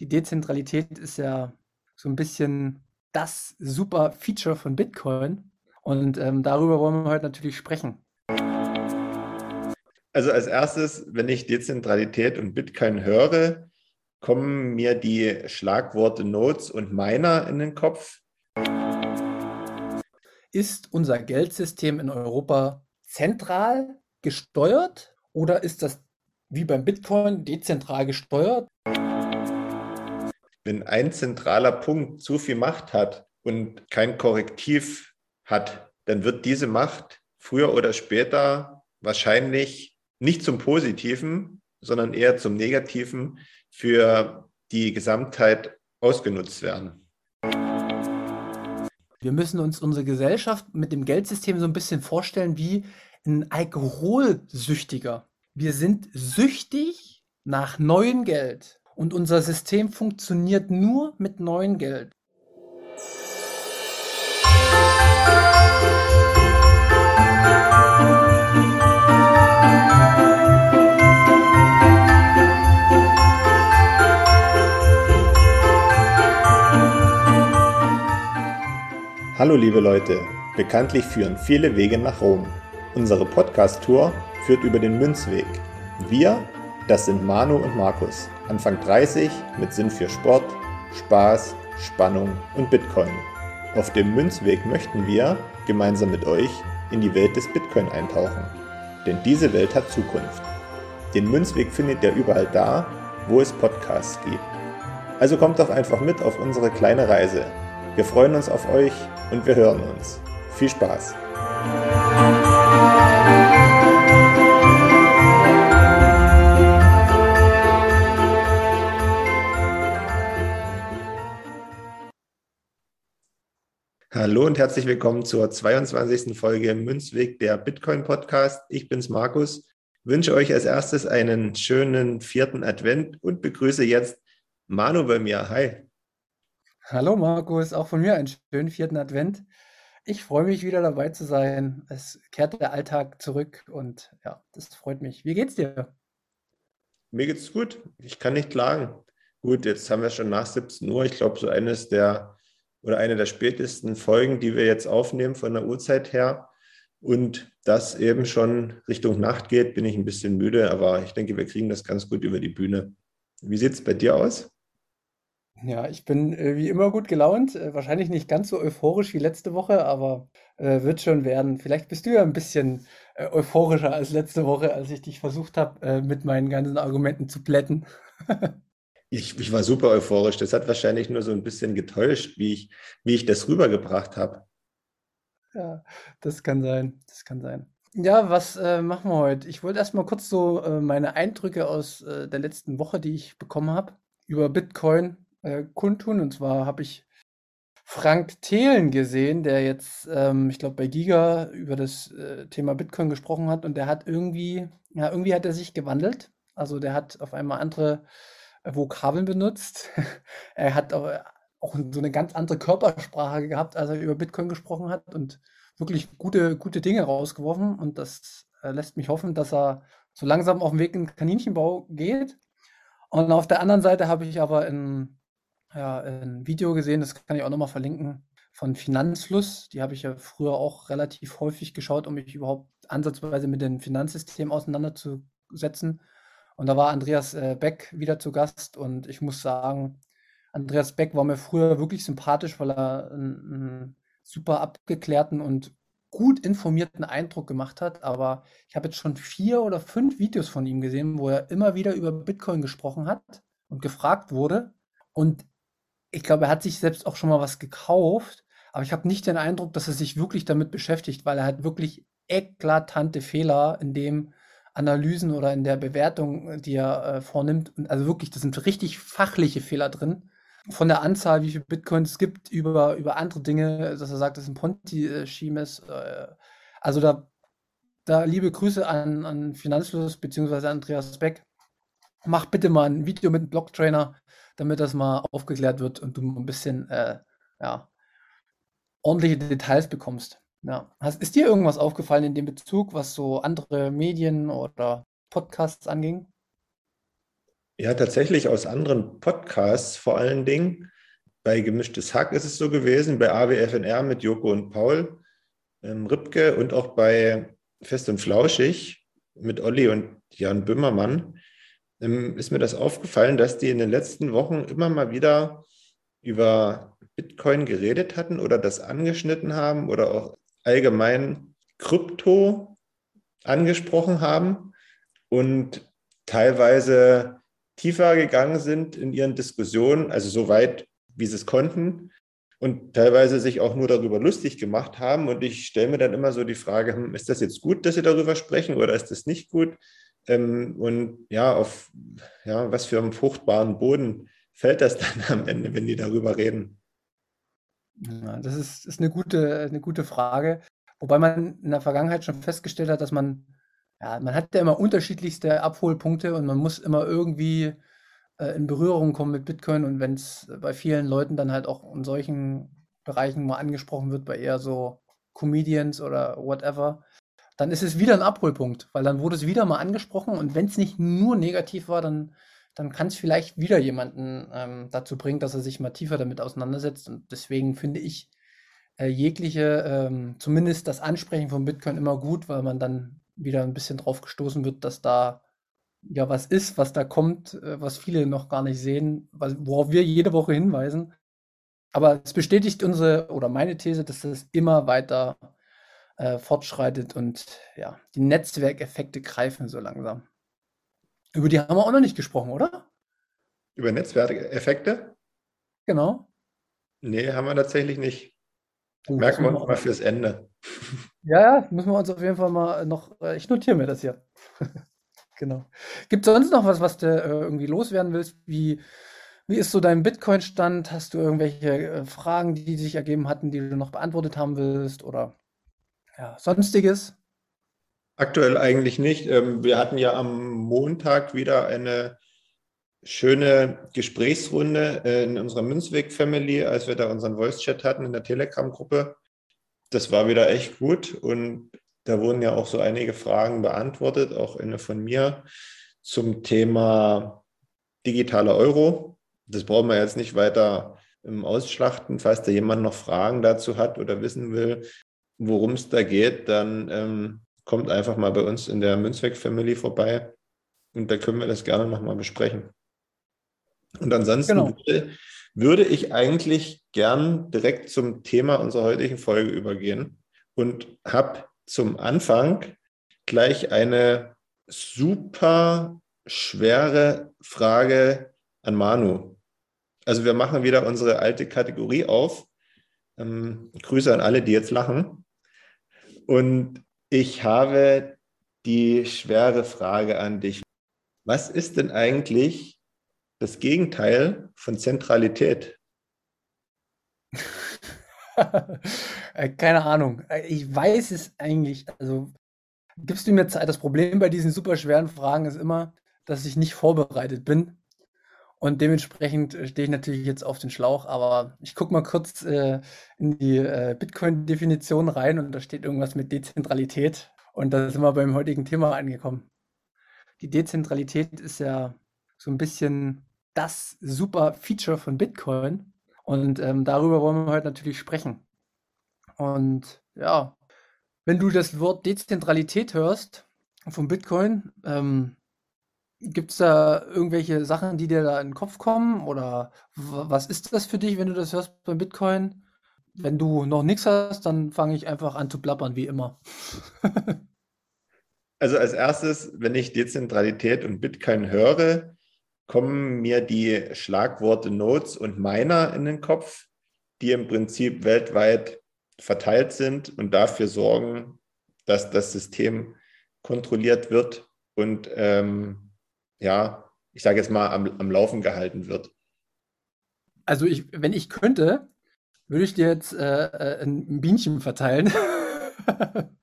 Die Dezentralität ist ja so ein bisschen das super Feature von Bitcoin. Und ähm, darüber wollen wir heute natürlich sprechen. Also als erstes, wenn ich Dezentralität und Bitcoin höre, kommen mir die Schlagworte Nodes und Miner in den Kopf. Ist unser Geldsystem in Europa zentral gesteuert oder ist das wie beim Bitcoin dezentral gesteuert? Wenn ein zentraler Punkt zu viel Macht hat und kein Korrektiv hat, dann wird diese Macht früher oder später wahrscheinlich nicht zum Positiven, sondern eher zum Negativen für die Gesamtheit ausgenutzt werden. Wir müssen uns unsere Gesellschaft mit dem Geldsystem so ein bisschen vorstellen wie ein Alkoholsüchtiger. Wir sind süchtig nach neuem Geld und unser System funktioniert nur mit neuem Geld. Hallo liebe Leute, bekanntlich führen viele Wege nach Rom. Unsere Podcast-Tour führt über den Münzweg. Wir, das sind Manu und Markus, Anfang 30 mit Sinn für Sport, Spaß, Spannung und Bitcoin. Auf dem Münzweg möchten wir, gemeinsam mit euch, in die Welt des Bitcoin eintauchen. Denn diese Welt hat Zukunft. Den Münzweg findet ihr überall da, wo es Podcasts gibt. Also kommt doch einfach mit auf unsere kleine Reise wir freuen uns auf euch und wir hören uns. Viel Spaß! Hallo und herzlich willkommen zur 22. Folge Münzweg der Bitcoin Podcast. Ich bin's Markus, wünsche euch als erstes einen schönen vierten Advent und begrüße jetzt Manu bei mir. Hi. Hallo Markus, auch von mir einen schönen vierten Advent. Ich freue mich wieder dabei zu sein. Es kehrt der Alltag zurück und ja, das freut mich. Wie geht's dir? Mir geht's gut. Ich kann nicht klagen. Gut, jetzt haben wir schon nach 17 Uhr. Ich glaube, so eines der oder eine der spätesten Folgen, die wir jetzt aufnehmen von der Uhrzeit her. Und das eben schon Richtung Nacht geht, bin ich ein bisschen müde, aber ich denke, wir kriegen das ganz gut über die Bühne. Wie sieht es bei dir aus? Ja, ich bin äh, wie immer gut gelaunt. Äh, wahrscheinlich nicht ganz so euphorisch wie letzte Woche, aber äh, wird schon werden. Vielleicht bist du ja ein bisschen äh, euphorischer als letzte Woche, als ich dich versucht habe, äh, mit meinen ganzen Argumenten zu plätten. ich, ich war super euphorisch. Das hat wahrscheinlich nur so ein bisschen getäuscht, wie ich, wie ich das rübergebracht habe. Ja, das kann sein. Das kann sein. Ja, was äh, machen wir heute? Ich wollte erstmal kurz so meine Eindrücke aus der letzten Woche, die ich bekommen habe, über Bitcoin äh, kundtun. Und zwar habe ich Frank Thelen gesehen, der jetzt, ähm, ich glaube, bei Giga über das äh, Thema Bitcoin gesprochen hat und der hat irgendwie, ja, irgendwie hat er sich gewandelt. Also der hat auf einmal andere äh, Vokabeln benutzt. er hat auch, auch so eine ganz andere Körpersprache gehabt, als er über Bitcoin gesprochen hat und wirklich gute, gute Dinge rausgeworfen. Und das äh, lässt mich hoffen, dass er so langsam auf dem Weg in den Kaninchenbau geht. Und auf der anderen Seite habe ich aber in ja, ein Video gesehen, das kann ich auch nochmal verlinken, von Finanzfluss. Die habe ich ja früher auch relativ häufig geschaut, um mich überhaupt ansatzweise mit dem Finanzsystem auseinanderzusetzen. Und da war Andreas äh, Beck wieder zu Gast und ich muss sagen, Andreas Beck war mir früher wirklich sympathisch, weil er einen, einen super abgeklärten und gut informierten Eindruck gemacht hat. Aber ich habe jetzt schon vier oder fünf Videos von ihm gesehen, wo er immer wieder über Bitcoin gesprochen hat und gefragt wurde. Und ich glaube, er hat sich selbst auch schon mal was gekauft, aber ich habe nicht den Eindruck, dass er sich wirklich damit beschäftigt, weil er hat wirklich eklatante Fehler in dem Analysen oder in der Bewertung, die er äh, vornimmt. Also wirklich, das sind richtig fachliche Fehler drin. Von der Anzahl, wie viele Bitcoins es gibt, über, über andere Dinge, dass er sagt, das ist ein Ponti-Scheme ist. Äh, also da, da liebe Grüße an, an Finanzfluss bzw. Andreas Beck. Mach bitte mal ein Video mit einem Blocktrainer damit das mal aufgeklärt wird und du ein bisschen äh, ja, ordentliche Details bekommst. Ja. Hast, ist dir irgendwas aufgefallen in dem Bezug, was so andere Medien oder Podcasts anging? Ja, tatsächlich aus anderen Podcasts vor allen Dingen. Bei Gemischtes Hack ist es so gewesen, bei AWFNR mit Joko und Paul ähm, Ripke und auch bei Fest und Flauschig mit Olli und Jan Böhmermann ähm, ist mir das aufgefallen, dass die in den letzten Wochen immer mal wieder über Bitcoin geredet hatten oder das angeschnitten haben oder auch allgemein Krypto angesprochen haben und teilweise tiefer gegangen sind in ihren Diskussionen, also so weit, wie sie es konnten und teilweise sich auch nur darüber lustig gemacht haben. Und ich stelle mir dann immer so die Frage, hm, ist das jetzt gut, dass sie darüber sprechen oder ist das nicht gut? Ähm, und ja, auf ja, was für einen fruchtbaren Boden fällt das dann am Ende, wenn die darüber reden? Ja, das ist, ist eine, gute, eine gute Frage. Wobei man in der Vergangenheit schon festgestellt hat, dass man, ja, man hat ja immer unterschiedlichste Abholpunkte und man muss immer irgendwie äh, in Berührung kommen mit Bitcoin und wenn es bei vielen Leuten dann halt auch in solchen Bereichen mal angesprochen wird, bei eher so Comedians oder whatever, dann ist es wieder ein Abholpunkt, weil dann wurde es wieder mal angesprochen und wenn es nicht nur negativ war, dann, dann kann es vielleicht wieder jemanden ähm, dazu bringen, dass er sich mal tiefer damit auseinandersetzt. Und deswegen finde ich äh, jegliche, ähm, zumindest das Ansprechen von Bitcoin immer gut, weil man dann wieder ein bisschen drauf gestoßen wird, dass da ja was ist, was da kommt, äh, was viele noch gar nicht sehen, was, worauf wir jede Woche hinweisen. Aber es bestätigt unsere oder meine These, dass das immer weiter äh, fortschreitet und ja, die Netzwerkeffekte greifen so langsam. Über die haben wir auch noch nicht gesprochen, oder? Über Netzwerkeffekte? Genau. Nee, haben wir tatsächlich nicht. Oh, Merken wir uns mal fürs Ende. Ja, ja, müssen wir uns auf jeden Fall mal noch. Äh, ich notiere mir das hier. genau. Gibt es sonst noch was, was du äh, irgendwie loswerden willst? Wie, wie ist so dein Bitcoin-Stand? Hast du irgendwelche äh, Fragen, die sich ergeben hatten, die du noch beantwortet haben willst? Oder ja, sonstiges? Aktuell eigentlich nicht. Ähm, wir hatten ja am Montag wieder eine schöne Gesprächsrunde äh, in unserer Münzweg-Family, als wir da unseren Voice-Chat hatten in der Telegram-Gruppe. Das war wieder echt gut und da wurden ja auch so einige Fragen beantwortet, auch eine von mir zum Thema digitaler Euro. Das brauchen wir jetzt nicht weiter ausschlachten. Falls da jemand noch Fragen dazu hat oder wissen will, worum es da geht, dann ähm, kommt einfach mal bei uns in der Münzweg-Family vorbei und da können wir das gerne nochmal besprechen. Und ansonsten genau. würde, würde ich eigentlich gern direkt zum Thema unserer heutigen Folge übergehen und habe zum Anfang gleich eine super schwere Frage an Manu. Also wir machen wieder unsere alte Kategorie auf. Ähm, Grüße an alle, die jetzt lachen. Und ich habe die schwere Frage an dich. Was ist denn eigentlich das Gegenteil von Zentralität? Äh, keine Ahnung. Äh, ich weiß es eigentlich. Also gibst du mir Zeit? Das Problem bei diesen super schweren Fragen ist immer, dass ich nicht vorbereitet bin. Und dementsprechend äh, stehe ich natürlich jetzt auf den Schlauch, aber ich gucke mal kurz äh, in die äh, Bitcoin-Definition rein und da steht irgendwas mit Dezentralität. Und da sind wir beim heutigen Thema angekommen. Die Dezentralität ist ja so ein bisschen das super Feature von Bitcoin. Und ähm, darüber wollen wir heute natürlich sprechen. Und ja, wenn du das Wort Dezentralität hörst von Bitcoin, ähm, Gibt es da irgendwelche Sachen, die dir da in den Kopf kommen? Oder was ist das für dich, wenn du das hörst beim Bitcoin? Wenn du noch nichts hast, dann fange ich einfach an zu plappern, wie immer. also als erstes, wenn ich Dezentralität und Bitcoin höre, kommen mir die Schlagworte Nodes und Miner in den Kopf, die im Prinzip weltweit verteilt sind und dafür sorgen, dass das System kontrolliert wird und ähm, ja, ich sage jetzt mal, am, am Laufen gehalten wird. Also ich, wenn ich könnte, würde ich dir jetzt äh, äh ein Bienchen verteilen.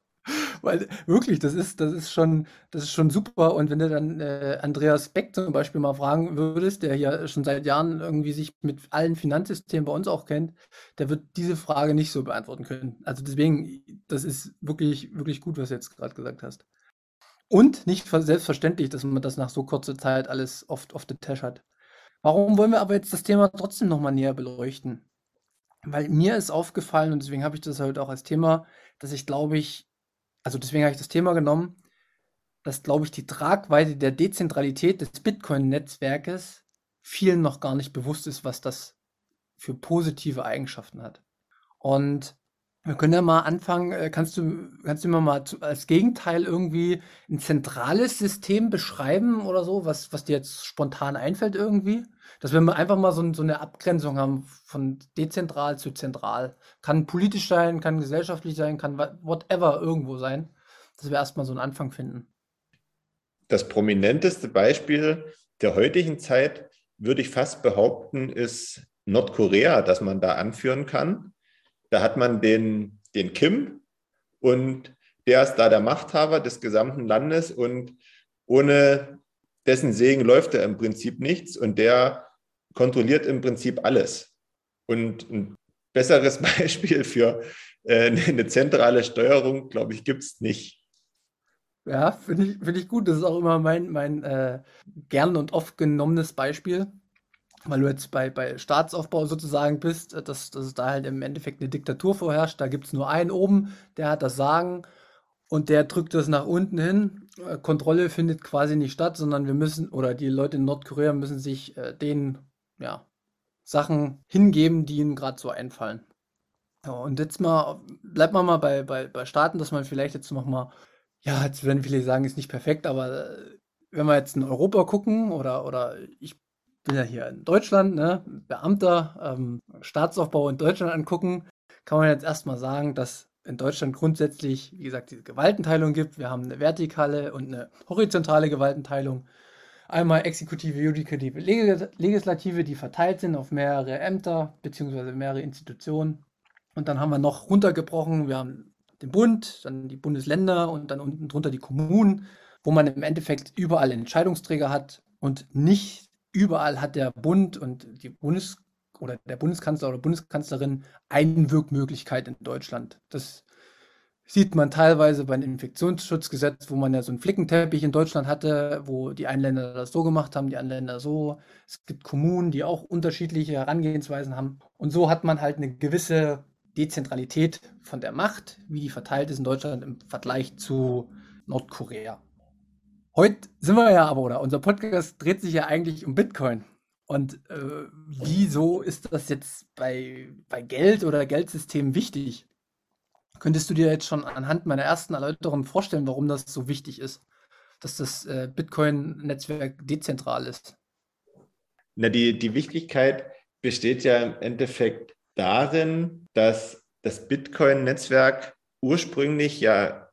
Weil wirklich, das ist, das ist schon, das ist schon super. Und wenn du dann äh, Andreas Beck zum Beispiel mal fragen würdest, der hier schon seit Jahren irgendwie sich mit allen Finanzsystemen bei uns auch kennt, der wird diese Frage nicht so beantworten können. Also deswegen, das ist wirklich, wirklich gut, was du jetzt gerade gesagt hast. Und nicht selbstverständlich, dass man das nach so kurzer Zeit alles oft auf der Tasche hat. Warum wollen wir aber jetzt das Thema trotzdem nochmal näher beleuchten? Weil mir ist aufgefallen, und deswegen habe ich das heute auch als Thema, dass ich glaube ich, also deswegen habe ich das Thema genommen, dass glaube ich die Tragweite der Dezentralität des Bitcoin-Netzwerkes vielen noch gar nicht bewusst ist, was das für positive Eigenschaften hat. Und wir können ja mal anfangen. Äh, kannst du, kannst du mir mal zu, als Gegenteil irgendwie ein zentrales System beschreiben oder so, was, was dir jetzt spontan einfällt irgendwie? Dass wir einfach mal so, so eine Abgrenzung haben von dezentral zu zentral. Kann politisch sein, kann gesellschaftlich sein, kann whatever irgendwo sein. Dass wir erstmal so einen Anfang finden. Das prominenteste Beispiel der heutigen Zeit, würde ich fast behaupten, ist Nordkorea, das man da anführen kann da hat man den, den Kim und der ist da der Machthaber des gesamten Landes und ohne dessen Segen läuft da im Prinzip nichts und der kontrolliert im Prinzip alles. Und ein besseres Beispiel für äh, eine zentrale Steuerung, glaube ich, gibt es nicht. Ja, finde ich, find ich gut. Das ist auch immer mein, mein äh, gern und oft genommenes Beispiel weil du jetzt bei, bei Staatsaufbau sozusagen bist, äh, dass, dass da halt im Endeffekt eine Diktatur vorherrscht. Da gibt es nur einen oben, der hat das Sagen und der drückt das nach unten hin. Äh, Kontrolle findet quasi nicht statt, sondern wir müssen, oder die Leute in Nordkorea müssen sich äh, den ja, Sachen hingeben, die ihnen gerade so einfallen. Ja, und jetzt mal, bleibt man mal bei, bei, bei Staaten, dass man vielleicht jetzt noch mal, ja, jetzt werden viele sagen, ist nicht perfekt, aber äh, wenn wir jetzt in Europa gucken oder, oder ich bin ja hier in Deutschland, ne, Beamter, ähm, Staatsaufbau in Deutschland angucken, kann man jetzt erstmal sagen, dass in Deutschland grundsätzlich, wie gesagt, diese Gewaltenteilung gibt. Wir haben eine vertikale und eine horizontale Gewaltenteilung. Einmal Exekutive, Judikative, Legislative, die verteilt sind auf mehrere Ämter bzw. mehrere Institutionen. Und dann haben wir noch runtergebrochen, wir haben den Bund, dann die Bundesländer und dann unten drunter die Kommunen, wo man im Endeffekt überall Entscheidungsträger hat und nicht überall hat der Bund und die Bundes oder der Bundeskanzler oder Bundeskanzlerin Einwirkmöglichkeit in Deutschland. Das sieht man teilweise beim Infektionsschutzgesetz, wo man ja so einen Flickenteppich in Deutschland hatte, wo die einen Länder das so gemacht haben, die anderen Länder so. Es gibt Kommunen, die auch unterschiedliche Herangehensweisen haben. Und so hat man halt eine gewisse Dezentralität von der Macht, wie die verteilt ist in Deutschland im Vergleich zu Nordkorea. Heute sind wir ja aber, oder unser Podcast dreht sich ja eigentlich um Bitcoin. Und äh, wieso ist das jetzt bei, bei Geld oder Geldsystemen wichtig? Könntest du dir jetzt schon anhand meiner ersten Erläuterung vorstellen, warum das so wichtig ist, dass das äh, Bitcoin-Netzwerk dezentral ist? Na, die, die Wichtigkeit besteht ja im Endeffekt darin, dass das Bitcoin-Netzwerk ursprünglich ja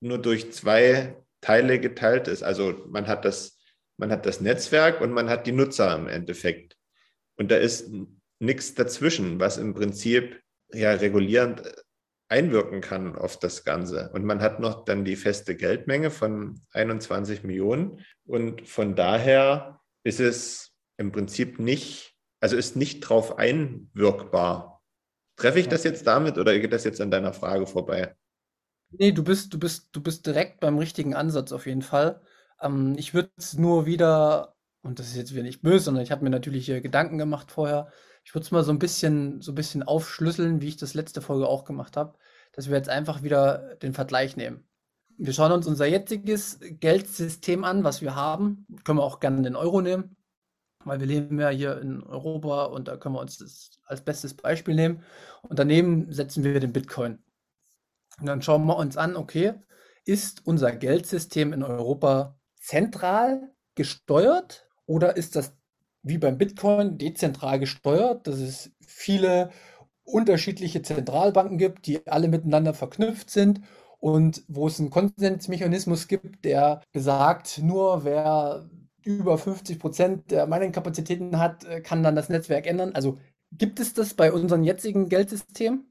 nur durch zwei Teile geteilt ist. Also man hat das, man hat das Netzwerk und man hat die Nutzer im Endeffekt. Und da ist nichts dazwischen, was im Prinzip ja regulierend einwirken kann auf das Ganze. Und man hat noch dann die feste Geldmenge von 21 Millionen. Und von daher ist es im Prinzip nicht, also ist nicht drauf einwirkbar. Treffe ich das jetzt damit oder geht das jetzt an deiner Frage vorbei? Nee, du bist du bist du bist direkt beim richtigen Ansatz auf jeden Fall. Ähm, ich würde es nur wieder und das ist jetzt wieder nicht böse, sondern ich habe mir natürlich hier Gedanken gemacht vorher. Ich würde es mal so ein bisschen so ein bisschen aufschlüsseln, wie ich das letzte Folge auch gemacht habe, dass wir jetzt einfach wieder den Vergleich nehmen. Wir schauen uns unser jetziges Geldsystem an, was wir haben. Können wir auch gerne den Euro nehmen, weil wir leben ja hier in Europa und da können wir uns das als bestes Beispiel nehmen. Und daneben setzen wir den Bitcoin. Und dann schauen wir uns an, okay, ist unser Geldsystem in Europa zentral gesteuert oder ist das wie beim Bitcoin dezentral gesteuert, dass es viele unterschiedliche Zentralbanken gibt, die alle miteinander verknüpft sind und wo es einen Konsensmechanismus gibt, der besagt, nur wer über 50 Prozent der Mining-Kapazitäten hat, kann dann das Netzwerk ändern. Also gibt es das bei unserem jetzigen Geldsystem?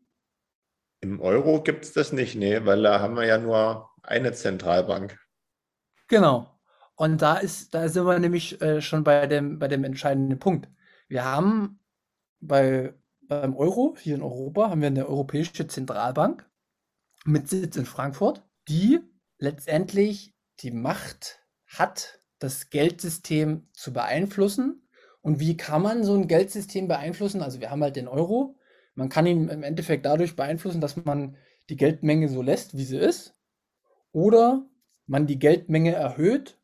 Im Euro gibt es das nicht, nee, weil da haben wir ja nur eine Zentralbank. Genau. Und da ist, da sind wir nämlich äh, schon bei dem, bei dem entscheidenden Punkt. Wir haben bei, beim Euro hier in Europa haben wir eine europäische Zentralbank mit Sitz in Frankfurt, die letztendlich die Macht hat, das Geldsystem zu beeinflussen. Und wie kann man so ein Geldsystem beeinflussen? Also wir haben halt den Euro. Man kann ihn im Endeffekt dadurch beeinflussen, dass man die Geldmenge so lässt, wie sie ist. Oder man die Geldmenge erhöht,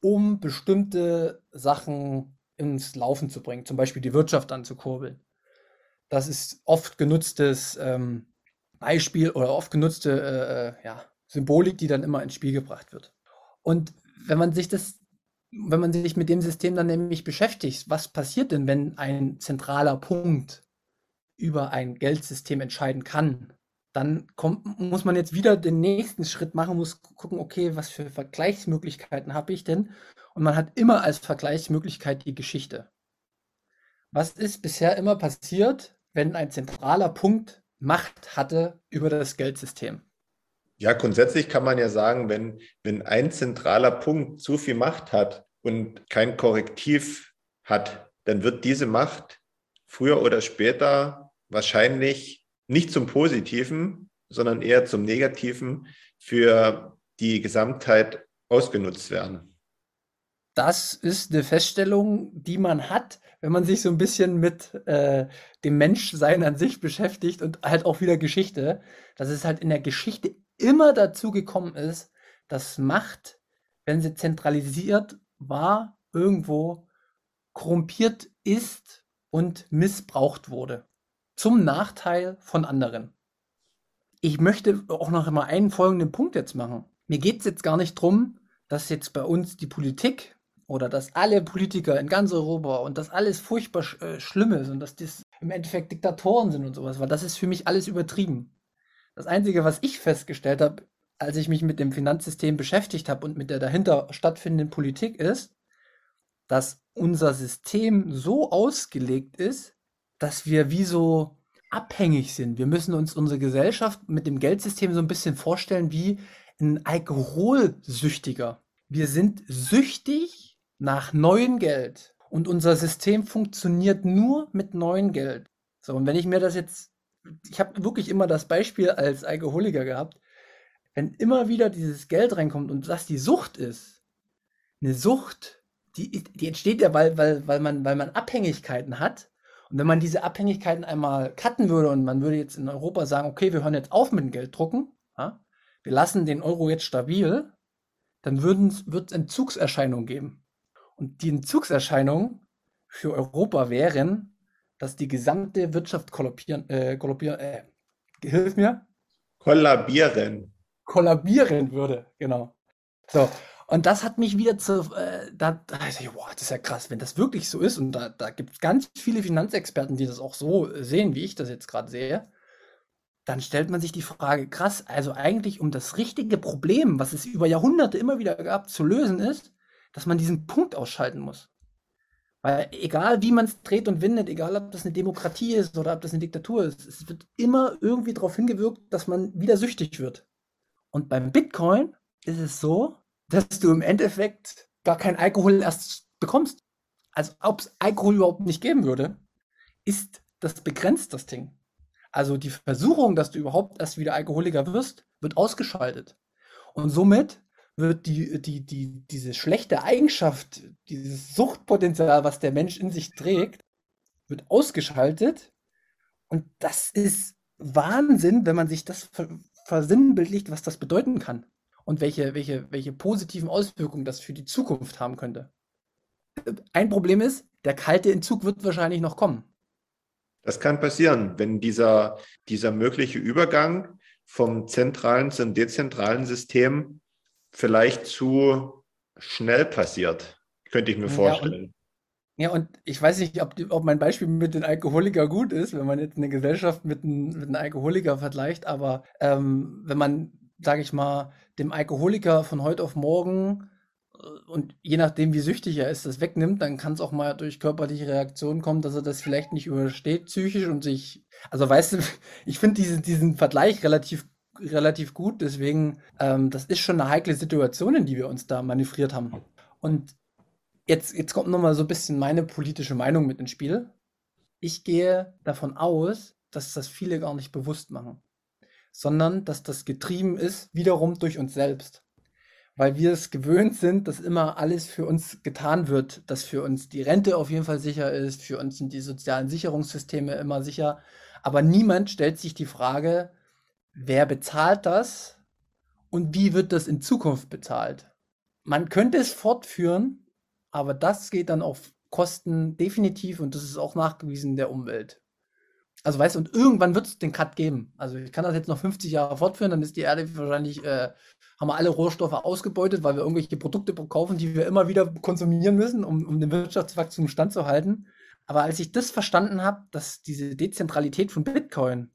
um bestimmte Sachen ins Laufen zu bringen, zum Beispiel die Wirtschaft anzukurbeln. Das ist oft genutztes ähm, Beispiel oder oft genutzte äh, äh, ja, Symbolik, die dann immer ins Spiel gebracht wird. Und wenn man sich das, wenn man sich mit dem System dann nämlich beschäftigt, was passiert denn, wenn ein zentraler Punkt über ein Geldsystem entscheiden kann? Dann kommt, muss man jetzt wieder den nächsten Schritt machen, muss gucken, okay, was für Vergleichsmöglichkeiten habe ich denn? Und man hat immer als Vergleichsmöglichkeit die Geschichte. Was ist bisher immer passiert, wenn ein zentraler Punkt Macht hatte über das Geldsystem? Ja, grundsätzlich kann man ja sagen, wenn, wenn ein zentraler Punkt zu viel Macht hat und kein Korrektiv hat, dann wird diese Macht früher oder später wahrscheinlich nicht zum Positiven, sondern eher zum Negativen für die Gesamtheit ausgenutzt werden. Das ist eine Feststellung, die man hat, wenn man sich so ein bisschen mit äh, dem Menschsein an sich beschäftigt und halt auch wieder Geschichte, dass es halt in der Geschichte immer dazu gekommen ist, dass Macht, wenn sie zentralisiert war, irgendwo korrumpiert ist und missbraucht wurde. Zum Nachteil von anderen. Ich möchte auch noch mal einen folgenden Punkt jetzt machen. Mir geht es jetzt gar nicht darum, dass jetzt bei uns die Politik oder dass alle Politiker in ganz Europa und das alles furchtbar sch äh, schlimm ist und dass das im Endeffekt Diktatoren sind und sowas, weil das ist für mich alles übertrieben. Das Einzige, was ich festgestellt habe, als ich mich mit dem Finanzsystem beschäftigt habe und mit der dahinter stattfindenden Politik, ist, dass unser System so ausgelegt ist, dass wir wie so abhängig sind. Wir müssen uns unsere Gesellschaft mit dem Geldsystem so ein bisschen vorstellen wie ein Alkoholsüchtiger. Wir sind süchtig nach neuem Geld und unser System funktioniert nur mit neuem Geld. So, und wenn ich mir das jetzt ich habe wirklich immer das Beispiel als Alkoholiker gehabt, wenn immer wieder dieses Geld reinkommt und das die Sucht ist, eine Sucht, die, die entsteht ja, weil, weil, weil, man, weil man Abhängigkeiten hat. Und wenn man diese Abhängigkeiten einmal cutten würde und man würde jetzt in Europa sagen, okay, wir hören jetzt auf mit dem Gelddrucken, ja, wir lassen den Euro jetzt stabil, dann wird es Entzugserscheinungen geben. Und die Entzugserscheinungen für Europa wären, dass die gesamte Wirtschaft kollabieren, äh, kollabieren äh, hilf mir? Kollabieren. Kollabieren würde, genau. So, und das hat mich wieder zu, äh, da, da ich, wow, das ist ja krass, wenn das wirklich so ist, und da, da gibt es ganz viele Finanzexperten, die das auch so sehen, wie ich das jetzt gerade sehe, dann stellt man sich die Frage, krass, also eigentlich um das richtige Problem, was es über Jahrhunderte immer wieder gab, zu lösen ist, dass man diesen Punkt ausschalten muss. Weil egal wie man es dreht und windet, egal ob das eine Demokratie ist oder ob das eine Diktatur ist, es wird immer irgendwie darauf hingewirkt, dass man wieder süchtig wird. Und beim Bitcoin ist es so, dass du im Endeffekt gar keinen Alkohol erst bekommst. Also ob es Alkohol überhaupt nicht geben würde, ist das begrenzt, das Ding. Also die Versuchung, dass du überhaupt erst wieder Alkoholiker wirst, wird ausgeschaltet. Und somit wird die, die, die, diese schlechte Eigenschaft, dieses Suchtpotenzial, was der Mensch in sich trägt, wird ausgeschaltet. Und das ist Wahnsinn, wenn man sich das versinnbildlicht, was das bedeuten kann. Und welche, welche, welche positiven Auswirkungen das für die Zukunft haben könnte. Ein Problem ist, der kalte Entzug wird wahrscheinlich noch kommen. Das kann passieren, wenn dieser, dieser mögliche Übergang vom zentralen zum dezentralen System vielleicht zu schnell passiert, könnte ich mir vorstellen. Ja, und, ja, und ich weiß nicht, ob, ob mein Beispiel mit den Alkoholiker gut ist, wenn man jetzt eine Gesellschaft mit, ein, mit einem Alkoholiker vergleicht, aber ähm, wenn man, sage ich mal, dem Alkoholiker von heute auf morgen äh, und je nachdem, wie süchtig er ist, das wegnimmt, dann kann es auch mal durch körperliche Reaktionen kommen, dass er das vielleicht nicht übersteht, psychisch und sich. Also weißt du, ich finde diesen, diesen Vergleich relativ relativ gut. Deswegen, ähm, das ist schon eine heikle Situation, in die wir uns da manövriert haben. Und jetzt, jetzt kommt nochmal so ein bisschen meine politische Meinung mit ins Spiel. Ich gehe davon aus, dass das viele gar nicht bewusst machen, sondern dass das getrieben ist wiederum durch uns selbst. weil wir es gewöhnt sind, dass immer alles für uns getan wird, dass für uns die Rente auf jeden Fall sicher ist, für uns sind die sozialen Sicherungssysteme immer sicher. Aber niemand stellt sich die Frage, wer bezahlt das und wie wird das in Zukunft bezahlt? Man könnte es fortführen, aber das geht dann auf Kosten definitiv und das ist auch nachgewiesen der Umwelt. Also weißt du, und irgendwann wird es den Cut geben. Also ich kann das jetzt noch 50 Jahre fortführen, dann ist die Erde wahrscheinlich, äh, haben wir alle Rohstoffe ausgebeutet, weil wir irgendwelche Produkte kaufen, die wir immer wieder konsumieren müssen, um, um den Wirtschaftswachstum standzuhalten. Aber als ich das verstanden habe, dass diese Dezentralität von Bitcoin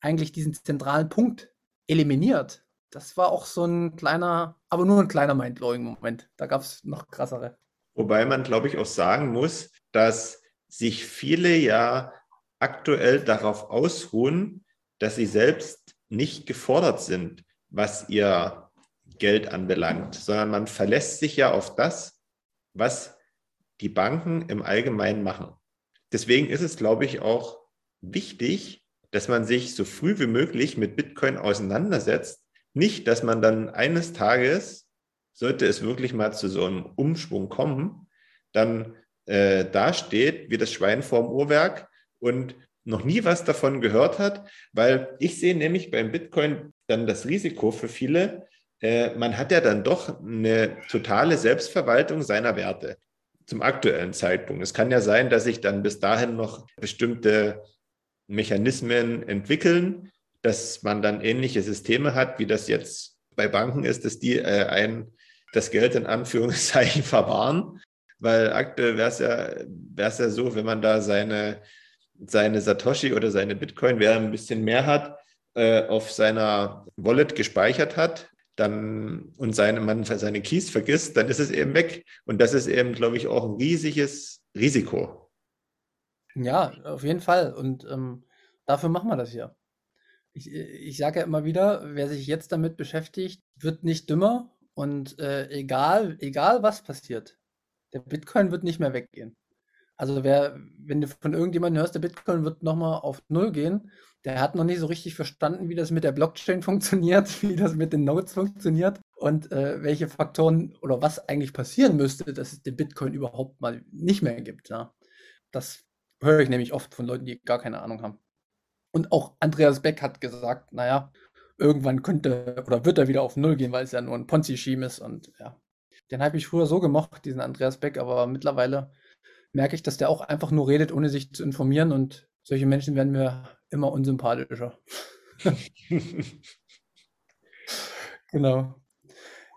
eigentlich diesen zentralen Punkt eliminiert, das war auch so ein kleiner, aber nur ein kleiner Mindblowing-Moment. Da gab es noch krassere. Wobei man, glaube ich, auch sagen muss, dass sich viele ja aktuell darauf ausruhen, dass sie selbst nicht gefordert sind, was ihr Geld anbelangt, sondern man verlässt sich ja auf das, was die Banken im Allgemeinen machen. Deswegen ist es, glaube ich, auch wichtig, dass man sich so früh wie möglich mit Bitcoin auseinandersetzt. Nicht, dass man dann eines Tages, sollte es wirklich mal zu so einem Umschwung kommen, dann äh, dasteht wie das Schwein vorm Uhrwerk und noch nie was davon gehört hat, weil ich sehe nämlich beim Bitcoin dann das Risiko für viele, äh, man hat ja dann doch eine totale Selbstverwaltung seiner Werte zum aktuellen Zeitpunkt. Es kann ja sein, dass sich dann bis dahin noch bestimmte Mechanismen entwickeln, dass man dann ähnliche Systeme hat, wie das jetzt bei Banken ist, dass die äh, ein das Geld in Anführungszeichen verwahren. Weil aktuell wäre es ja, ja so, wenn man da seine seine Satoshi oder seine Bitcoin, wer ein bisschen mehr hat, äh, auf seiner Wallet gespeichert hat, dann und seine, man seine Keys vergisst, dann ist es eben weg. Und das ist eben, glaube ich, auch ein riesiges Risiko. Ja, auf jeden Fall. Und ähm, dafür machen wir das hier. Ich, ich sage ja immer wieder, wer sich jetzt damit beschäftigt, wird nicht dümmer. Und äh, egal, egal was passiert, der Bitcoin wird nicht mehr weggehen. Also wer, wenn du von irgendjemandem hörst, der Bitcoin wird nochmal auf Null gehen, der hat noch nicht so richtig verstanden, wie das mit der Blockchain funktioniert, wie das mit den Nodes funktioniert und äh, welche Faktoren oder was eigentlich passieren müsste, dass es den Bitcoin überhaupt mal nicht mehr gibt. Ja. Das höre ich nämlich oft von Leuten, die gar keine Ahnung haben. Und auch Andreas Beck hat gesagt, naja, irgendwann könnte oder wird er wieder auf Null gehen, weil es ja nur ein Ponzi-Scheme ist und ja. Den habe ich früher so gemocht, diesen Andreas Beck, aber mittlerweile merke ich, dass der auch einfach nur redet, ohne sich zu informieren und solche Menschen werden mir immer unsympathischer. genau.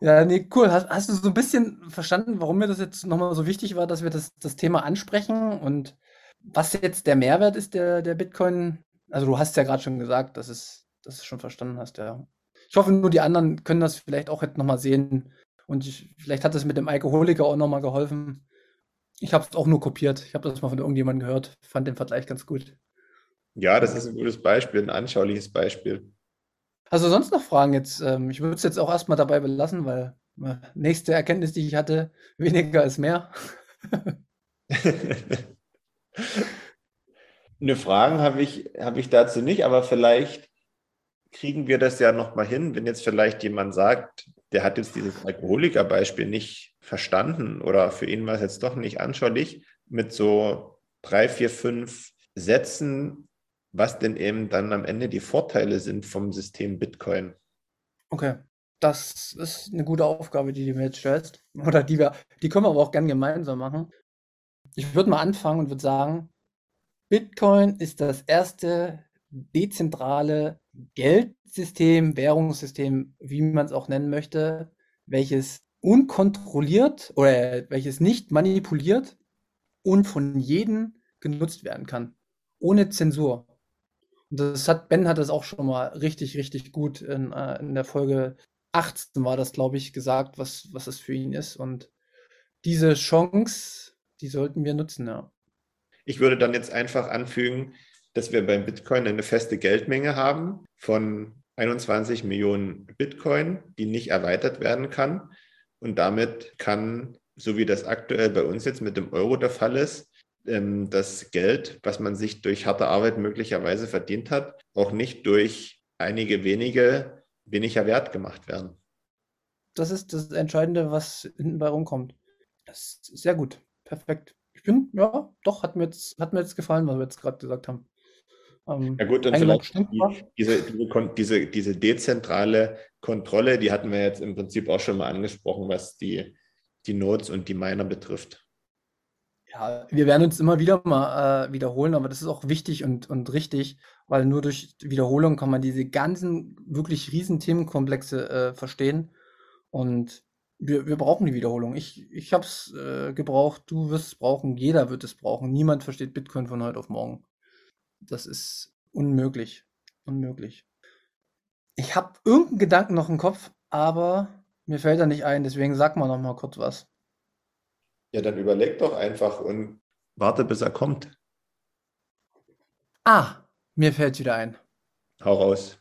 Ja, nee, cool. Hast, hast, du so ein bisschen verstanden, warum mir das jetzt nochmal so wichtig war, dass wir das, das Thema ansprechen und was jetzt der Mehrwert ist der, der Bitcoin? Also du hast ja gerade schon gesagt, dass, es, dass du es schon verstanden hast, ja. Ich hoffe nur, die anderen können das vielleicht auch jetzt nochmal sehen und ich, vielleicht hat es mit dem Alkoholiker auch nochmal geholfen, ich habe es auch nur kopiert. Ich habe das mal von irgendjemandem gehört. Fand den Vergleich ganz gut. Ja, das ist ein gutes Beispiel, ein anschauliches Beispiel. Also sonst noch Fragen jetzt? Ähm, ich würde es jetzt auch erstmal dabei belassen, weil äh, nächste Erkenntnis, die ich hatte, weniger ist mehr. Eine Frage habe ich, hab ich dazu nicht, aber vielleicht kriegen wir das ja nochmal hin, wenn jetzt vielleicht jemand sagt, der hat jetzt dieses Alkoholikerbeispiel nicht verstanden oder für ihn war es jetzt doch nicht anschaulich, mit so drei, vier, fünf Sätzen, was denn eben dann am Ende die Vorteile sind vom System Bitcoin. Okay, das ist eine gute Aufgabe, die du mir jetzt stellst. Oder die wir, die können wir aber auch gerne gemeinsam machen. Ich würde mal anfangen und würde sagen, Bitcoin ist das erste dezentrale Geldsystem, Währungssystem, wie man es auch nennen möchte, welches unkontrolliert oder welches nicht manipuliert und von jedem genutzt werden kann, ohne Zensur. Und das hat Ben hat das auch schon mal richtig, richtig gut in, äh, in der Folge 18 war das, glaube ich, gesagt, was, was es für ihn ist. Und diese Chance, die sollten wir nutzen, ja. Ich würde dann jetzt einfach anfügen, dass wir beim Bitcoin eine feste Geldmenge haben von 21 Millionen Bitcoin, die nicht erweitert werden kann. Und damit kann, so wie das aktuell bei uns jetzt mit dem Euro der Fall ist, ähm, das Geld, was man sich durch harte Arbeit möglicherweise verdient hat, auch nicht durch einige wenige weniger wert gemacht werden. das ist das Entscheidende, was hinten bei rumkommt. Das ist sehr gut. Perfekt. Ich bin, ja, doch, hat mir jetzt, hat mir jetzt gefallen, was wir jetzt gerade gesagt haben. Ähm, ja gut, und vielleicht die, diese, diese, diese, dezentrale Kontrolle, die hatten wir jetzt im Prinzip auch schon mal angesprochen, was die, die Nodes und die Miner betrifft. Ja, wir werden uns immer wieder mal äh, wiederholen, aber das ist auch wichtig und, und richtig, weil nur durch Wiederholung kann man diese ganzen wirklich riesen Themenkomplexe äh, verstehen. Und wir, wir brauchen die Wiederholung. Ich, ich habe es äh, gebraucht, du wirst es brauchen, jeder wird es brauchen. Niemand versteht Bitcoin von heute auf morgen. Das ist unmöglich. Unmöglich. Ich habe irgendeinen Gedanken noch im Kopf, aber mir fällt er nicht ein, deswegen sag mal noch mal kurz was. Ja, dann überleg doch einfach und warte, bis er kommt. Ah, mir fällt wieder ein. Hau raus.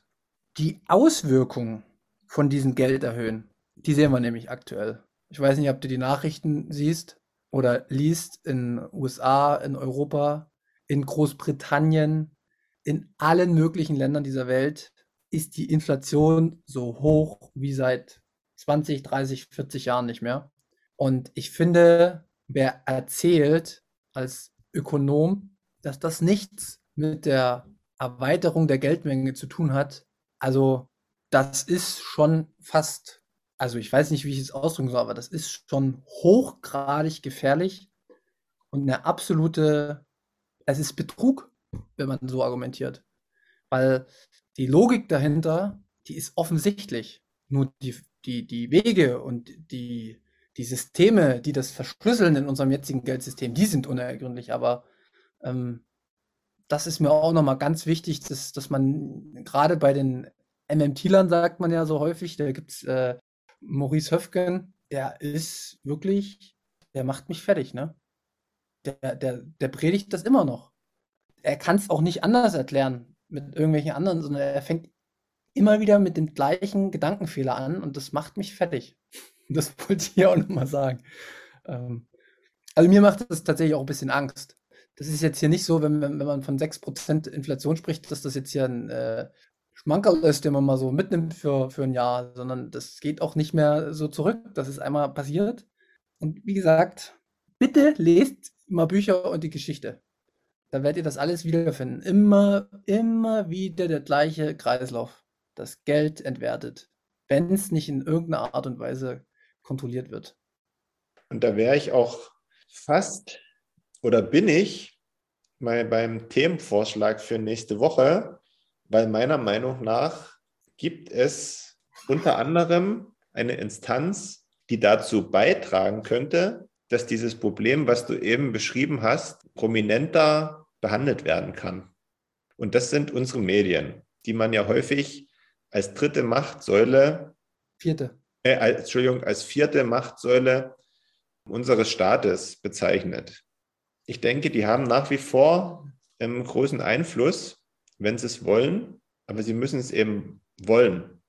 Die Auswirkungen von diesem Geld erhöhen, die sehen wir nämlich aktuell. Ich weiß nicht, ob du die Nachrichten siehst oder liest in USA, in Europa, in Großbritannien, in allen möglichen Ländern dieser Welt ist die Inflation so hoch wie seit 20, 30, 40 Jahren nicht mehr. Und ich finde, wer erzählt als Ökonom, dass das nichts mit der Erweiterung der Geldmenge zu tun hat, also das ist schon fast, also ich weiß nicht, wie ich es ausdrücken soll, aber das ist schon hochgradig gefährlich und eine absolute, es ist Betrug, wenn man so argumentiert. Weil die Logik dahinter, die ist offensichtlich. Nur die, die, die Wege und die, die Systeme, die das verschlüsseln in unserem jetzigen Geldsystem, die sind unergründlich. Aber ähm, das ist mir auch nochmal ganz wichtig, dass, dass man gerade bei den MMT-Lern sagt man ja so häufig, da gibt es äh, Maurice Höfgen, der ist wirklich, der macht mich fertig, ne? Der, der, der predigt das immer noch. Er kann es auch nicht anders erklären mit irgendwelchen anderen, sondern er fängt immer wieder mit dem gleichen Gedankenfehler an und das macht mich fertig. Das wollte ich hier auch nochmal sagen. Ähm, also mir macht das tatsächlich auch ein bisschen Angst. Das ist jetzt hier nicht so, wenn, wenn man von 6% Inflation spricht, dass das jetzt hier ein äh, Schmankerl ist, den man mal so mitnimmt für, für ein Jahr, sondern das geht auch nicht mehr so zurück. Das ist einmal passiert. Und wie gesagt, bitte lest mal Bücher und die Geschichte. Da werdet ihr das alles wiederfinden. Immer, immer wieder der gleiche Kreislauf. Das Geld entwertet, wenn es nicht in irgendeiner Art und Weise kontrolliert wird. Und da wäre ich auch fast oder bin ich mal beim Themenvorschlag für nächste Woche, weil meiner Meinung nach gibt es unter anderem eine Instanz, die dazu beitragen könnte, dass dieses Problem, was du eben beschrieben hast, prominenter behandelt werden kann. Und das sind unsere Medien, die man ja häufig als dritte Machtsäule, vierte, äh, als, Entschuldigung, als vierte Machtsäule unseres Staates bezeichnet. Ich denke, die haben nach wie vor einen großen Einfluss, wenn sie es wollen, aber sie müssen es eben wollen.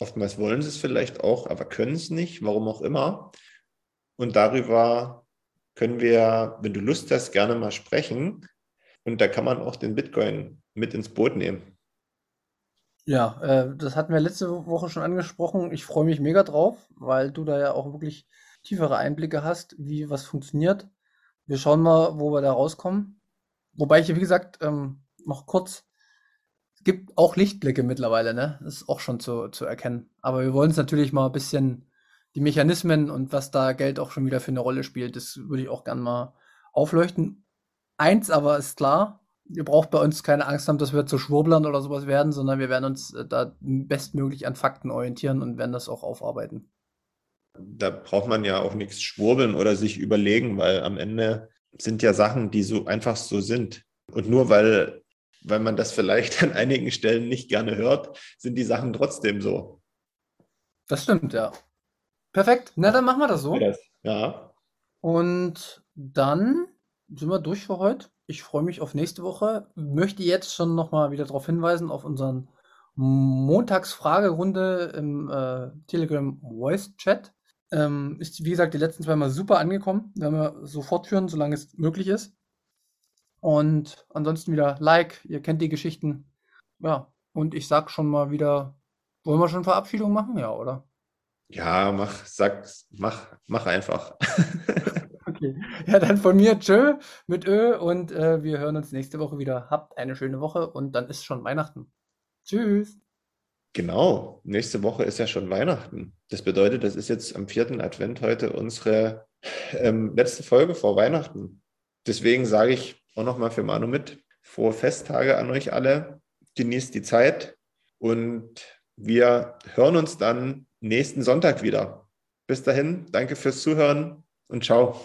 Oftmals wollen sie es vielleicht auch, aber können es nicht, warum auch immer. Und darüber können wir, wenn du Lust hast, gerne mal sprechen. Und da kann man auch den Bitcoin mit ins Boot nehmen. Ja, äh, das hatten wir letzte Woche schon angesprochen. Ich freue mich mega drauf, weil du da ja auch wirklich tiefere Einblicke hast, wie was funktioniert. Wir schauen mal, wo wir da rauskommen. Wobei ich, wie gesagt, ähm, noch kurz, es gibt auch Lichtblicke mittlerweile, ne? Das ist auch schon zu, zu erkennen. Aber wir wollen es natürlich mal ein bisschen, die Mechanismen und was da Geld auch schon wieder für eine Rolle spielt, das würde ich auch gern mal aufleuchten. Eins aber ist klar, ihr braucht bei uns keine Angst haben, dass wir zu Schwurblern oder sowas werden, sondern wir werden uns äh, da bestmöglich an Fakten orientieren und werden das auch aufarbeiten. Da braucht man ja auch nichts schwurbeln oder sich überlegen, weil am Ende sind ja Sachen, die so einfach so sind. Und nur weil, weil man das vielleicht an einigen Stellen nicht gerne hört, sind die Sachen trotzdem so. Das stimmt, ja. Perfekt. Na, dann machen wir das so. Ja. Und dann sind wir durch für heute. Ich freue mich auf nächste Woche. Möchte jetzt schon nochmal wieder darauf hinweisen, auf unseren Montagsfragerunde im äh, Telegram Voice Chat. Ähm, ist, wie gesagt, die letzten zwei Mal super angekommen. Werden wir so fortführen, solange es möglich ist. Und ansonsten wieder Like, ihr kennt die Geschichten. Ja, und ich sag schon mal wieder, wollen wir schon Verabschiedung machen? Ja, oder? Ja, mach, sag, mach, mach einfach. Okay. Ja, dann von mir tschö mit Ö und äh, wir hören uns nächste Woche wieder. Habt eine schöne Woche und dann ist schon Weihnachten. Tschüss. Genau, nächste Woche ist ja schon Weihnachten. Das bedeutet, das ist jetzt am vierten Advent heute unsere ähm, letzte Folge vor Weihnachten. Deswegen sage ich auch nochmal für Manu mit, frohe Festtage an euch alle, genießt die Zeit und wir hören uns dann nächsten Sonntag wieder. Bis dahin, danke fürs Zuhören und ciao.